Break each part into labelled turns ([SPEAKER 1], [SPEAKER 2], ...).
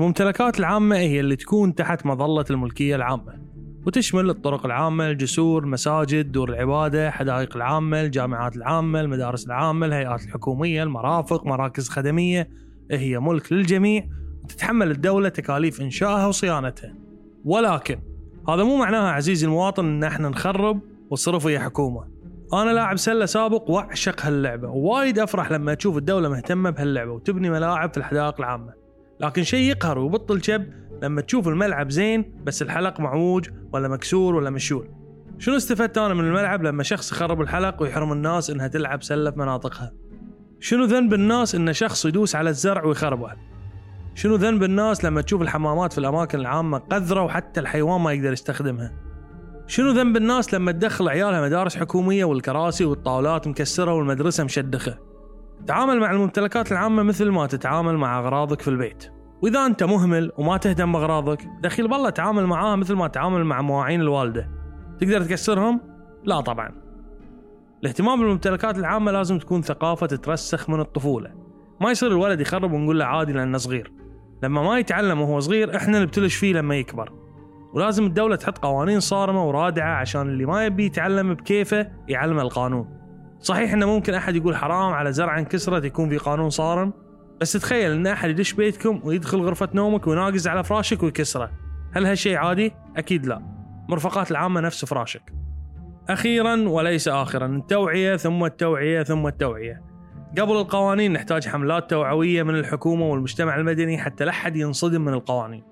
[SPEAKER 1] الممتلكات العامة هي اللي تكون تحت مظلة الملكية العامة وتشمل الطرق العامة، الجسور، المساجد، دور العبادة، حدائق العامة، الجامعات العامة، المدارس العامة، الهيئات الحكومية، المرافق، مراكز خدمية، هي ملك للجميع وتتحمل الدولة تكاليف إنشائها وصيانتها. ولكن هذا مو معناها عزيزي المواطن إن إحنا نخرب والصرف هي حكومة. أنا لاعب سلة سابق وأعشق هاللعبة ووايد أفرح لما أشوف الدولة مهتمة بهاللعبة وتبني ملاعب في الحدائق العامة لكن شيء يقهر ويبطل شب لما تشوف الملعب زين بس الحلق معوج ولا مكسور ولا مشول. شنو استفدت أنا من الملعب لما شخص يخرب الحلق ويحرم الناس إنها تلعب سله في مناطقها؟ شنو ذنب الناس إن شخص يدوس على الزرع ويخربه شنو ذنب الناس لما تشوف الحمامات في الأماكن العامة قذرة وحتى الحيوان ما يقدر يستخدمها؟ شنو ذنب الناس لما تدخل عيالها مدارس حكومية والكراسي والطاولات مكسرة والمدرسة مشدخة؟ تعامل مع الممتلكات العامة مثل ما تتعامل مع أغراضك في البيت. وإذا أنت مهمل وما تهتم بأغراضك دخيل بالله تعامل معاها مثل ما تعامل مع مواعين الوالدة. تقدر تكسرهم؟ لا طبعا. الاهتمام بالممتلكات العامة لازم تكون ثقافة تترسخ من الطفولة. ما يصير الولد يخرب ونقول له عادي لأنه صغير. لما ما يتعلم وهو صغير إحنا نبتلش فيه لما يكبر. ولازم الدولة تحط قوانين صارمة ورادعة عشان اللي ما يبي يتعلم بكيفه يعلمه القانون. صحيح إنه ممكن أحد يقول حرام على زرع انكسرت يكون في قانون صارم. بس تخيل إن أحد يدش بيتكم ويدخل غرفة نومك ويناقز على فراشك ويكسره. هل هالشيء عادي؟ أكيد لا. مرفقات العامة نفس فراشك. أخيرا وليس اخرا التوعية ثم التوعية ثم التوعية. قبل القوانين نحتاج حملات توعوية من الحكومة والمجتمع المدني حتى لا أحد ينصدم من القوانين.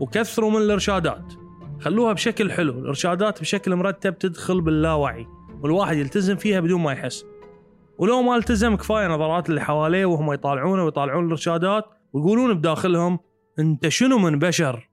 [SPEAKER 1] وكثروا من الإرشادات. خلوها بشكل حلو الإرشادات بشكل مرتب تدخل باللاوعي. والواحد يلتزم فيها بدون ما يحس. ولو ما التزم كفاية نظرات اللي حواليه وهم يطالعونه ويطالعون الإرشادات ويقولون بداخلهم أنت شنو من بشر؟